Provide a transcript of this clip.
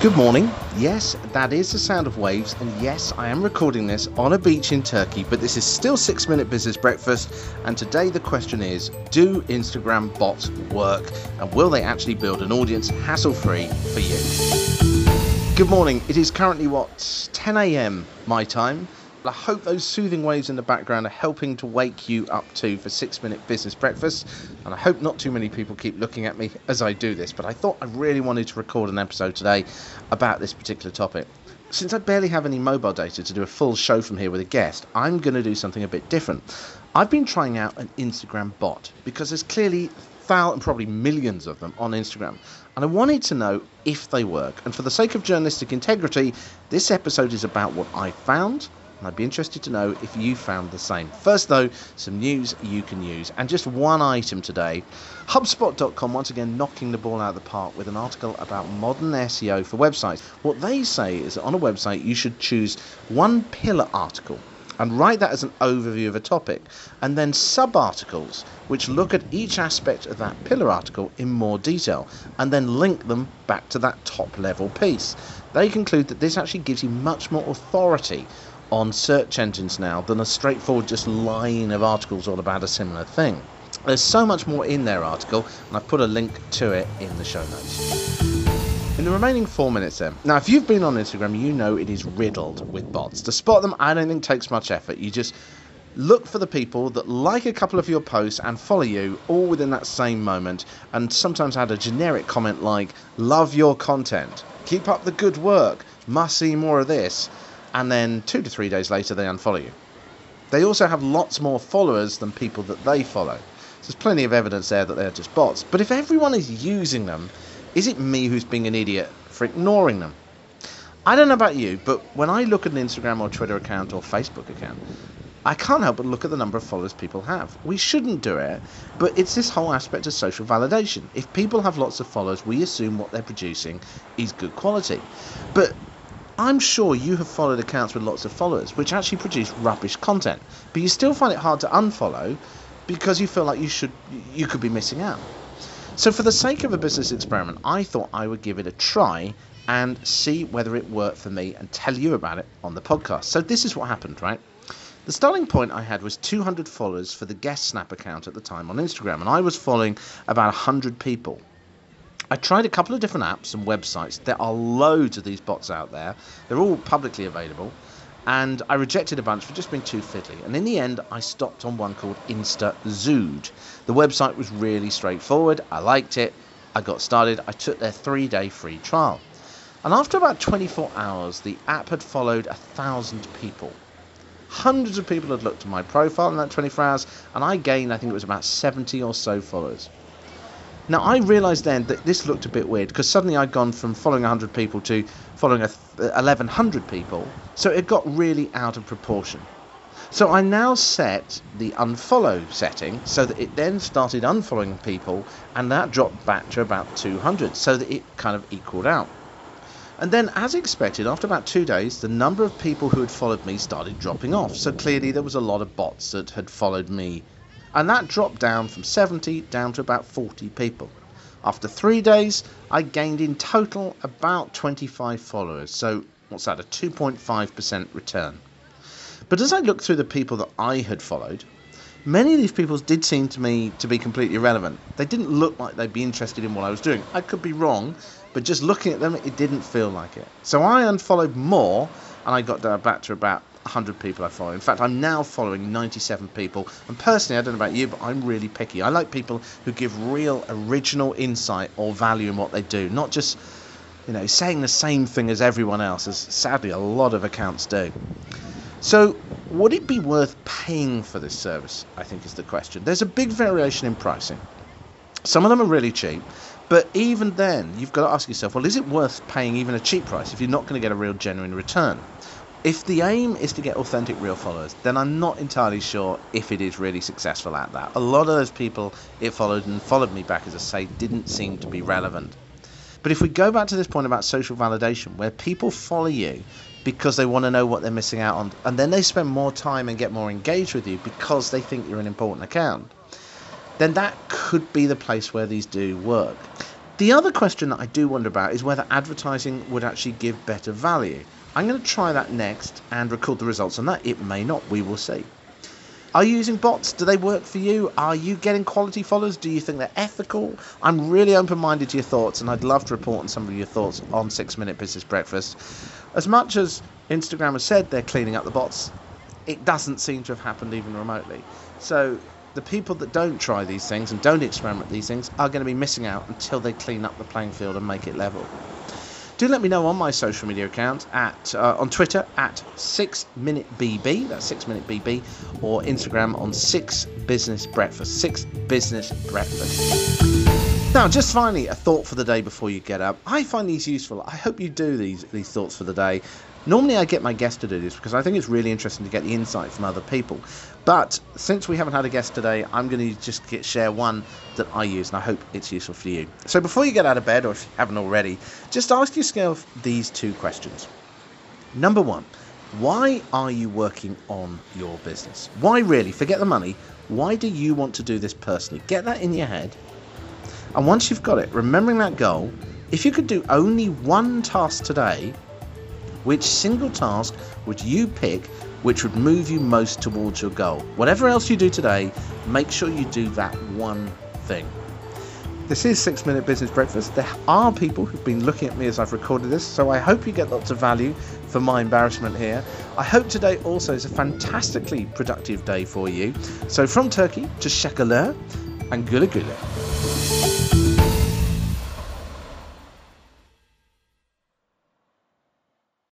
Good morning. Yes, that is the sound of waves, and yes, I am recording this on a beach in Turkey, but this is still 6 Minute Business Breakfast, and today the question is Do Instagram bots work, and will they actually build an audience hassle free for you? Good morning. It is currently what, 10 a.m. my time. I hope those soothing waves in the background are helping to wake you up too for six minute business breakfast. And I hope not too many people keep looking at me as I do this. But I thought I really wanted to record an episode today about this particular topic. Since I barely have any mobile data to do a full show from here with a guest, I'm going to do something a bit different. I've been trying out an Instagram bot because there's clearly thousands, probably millions of them on Instagram. And I wanted to know if they work. And for the sake of journalistic integrity, this episode is about what I found and I'd be interested to know if you found the same. First, though, some news you can use, and just one item today. HubSpot.com once again knocking the ball out of the park with an article about modern SEO for websites. What they say is that on a website you should choose one pillar article and write that as an overview of a topic, and then sub articles which look at each aspect of that pillar article in more detail, and then link them back to that top level piece. They conclude that this actually gives you much more authority on search engines now than a straightforward just line of articles all about a similar thing. There's so much more in their article, and I've put a link to it in the show notes. In the remaining four minutes, then. Now, if you've been on Instagram, you know it is riddled with bots. To spot them, I don't think takes much effort. You just look for the people that like a couple of your posts and follow you all within that same moment, and sometimes add a generic comment like, Love your content, keep up the good work, must see more of this and then two to three days later they unfollow you. They also have lots more followers than people that they follow. So there's plenty of evidence there that they're just bots. But if everyone is using them, is it me who's being an idiot for ignoring them? I don't know about you, but when I look at an Instagram or Twitter account or Facebook account, I can't help but look at the number of followers people have. We shouldn't do it, but it's this whole aspect of social validation. If people have lots of followers, we assume what they're producing is good quality. But I'm sure you have followed accounts with lots of followers which actually produce rubbish content, but you still find it hard to unfollow because you feel like you should you could be missing out. So for the sake of a business experiment, I thought I would give it a try and see whether it worked for me and tell you about it on the podcast. So this is what happened, right? The starting point I had was 200 followers for the guest snap account at the time on Instagram, and I was following about 100 people. I tried a couple of different apps and websites. There are loads of these bots out there. They're all publicly available. And I rejected a bunch for just being too fiddly. And in the end, I stopped on one called InstaZood. The website was really straightforward. I liked it. I got started. I took their three day free trial. And after about 24 hours, the app had followed a thousand people. Hundreds of people had looked at my profile in that 24 hours, and I gained, I think it was about 70 or so followers. Now I realised then that this looked a bit weird because suddenly I'd gone from following 100 people to following 1100 uh, people, so it got really out of proportion. So I now set the unfollow setting so that it then started unfollowing people and that dropped back to about 200 so that it kind of equaled out. And then, as expected, after about two days, the number of people who had followed me started dropping off. So clearly, there was a lot of bots that had followed me and that dropped down from 70 down to about 40 people. After three days, I gained in total about 25 followers, so what's that, a 2.5% return. But as I looked through the people that I had followed, many of these people did seem to me to be completely irrelevant. They didn't look like they'd be interested in what I was doing. I could be wrong, but just looking at them, it didn't feel like it. So I unfollowed more, and I got down back to about 100 people I follow. In fact, I'm now following 97 people. And personally, I don't know about you, but I'm really picky. I like people who give real original insight or value in what they do, not just you know saying the same thing as everyone else, as sadly a lot of accounts do. So, would it be worth paying for this service? I think is the question. There's a big variation in pricing. Some of them are really cheap, but even then, you've got to ask yourself, well, is it worth paying even a cheap price if you're not going to get a real genuine return? If the aim is to get authentic real followers, then I'm not entirely sure if it is really successful at that. A lot of those people it followed and followed me back, as I say, didn't seem to be relevant. But if we go back to this point about social validation, where people follow you because they want to know what they're missing out on, and then they spend more time and get more engaged with you because they think you're an important account, then that could be the place where these do work. The other question that I do wonder about is whether advertising would actually give better value. I'm going to try that next and record the results on that. It may not, we will see. Are you using bots? Do they work for you? Are you getting quality followers? Do you think they're ethical? I'm really open minded to your thoughts, and I'd love to report on some of your thoughts on Six Minute Business Breakfast. As much as Instagram has said they're cleaning up the bots, it doesn't seem to have happened even remotely. So the people that don't try these things and don't experiment these things are going to be missing out until they clean up the playing field and make it level. Do let me know on my social media account at uh, on Twitter at six minute bb that's six minute bb or Instagram on six business breakfast six business breakfast. Now, just finally, a thought for the day before you get up. I find these useful. I hope you do these these thoughts for the day. Normally, I get my guest to do this because I think it's really interesting to get the insight from other people. But since we haven't had a guest today, I'm going to just get, share one that I use, and I hope it's useful for you. So before you get out of bed, or if you haven't already, just ask yourself these two questions. Number one, why are you working on your business? Why really? Forget the money. Why do you want to do this personally? Get that in your head. And once you've got it, remembering that goal, if you could do only one task today, which single task would you pick which would move you most towards your goal? Whatever else you do today, make sure you do that one thing. This is Six Minute Business Breakfast. There are people who've been looking at me as I've recorded this, so I hope you get lots of value for my embarrassment here. I hope today also is a fantastically productive day for you. So from Turkey to Shakaler and Gula Gula.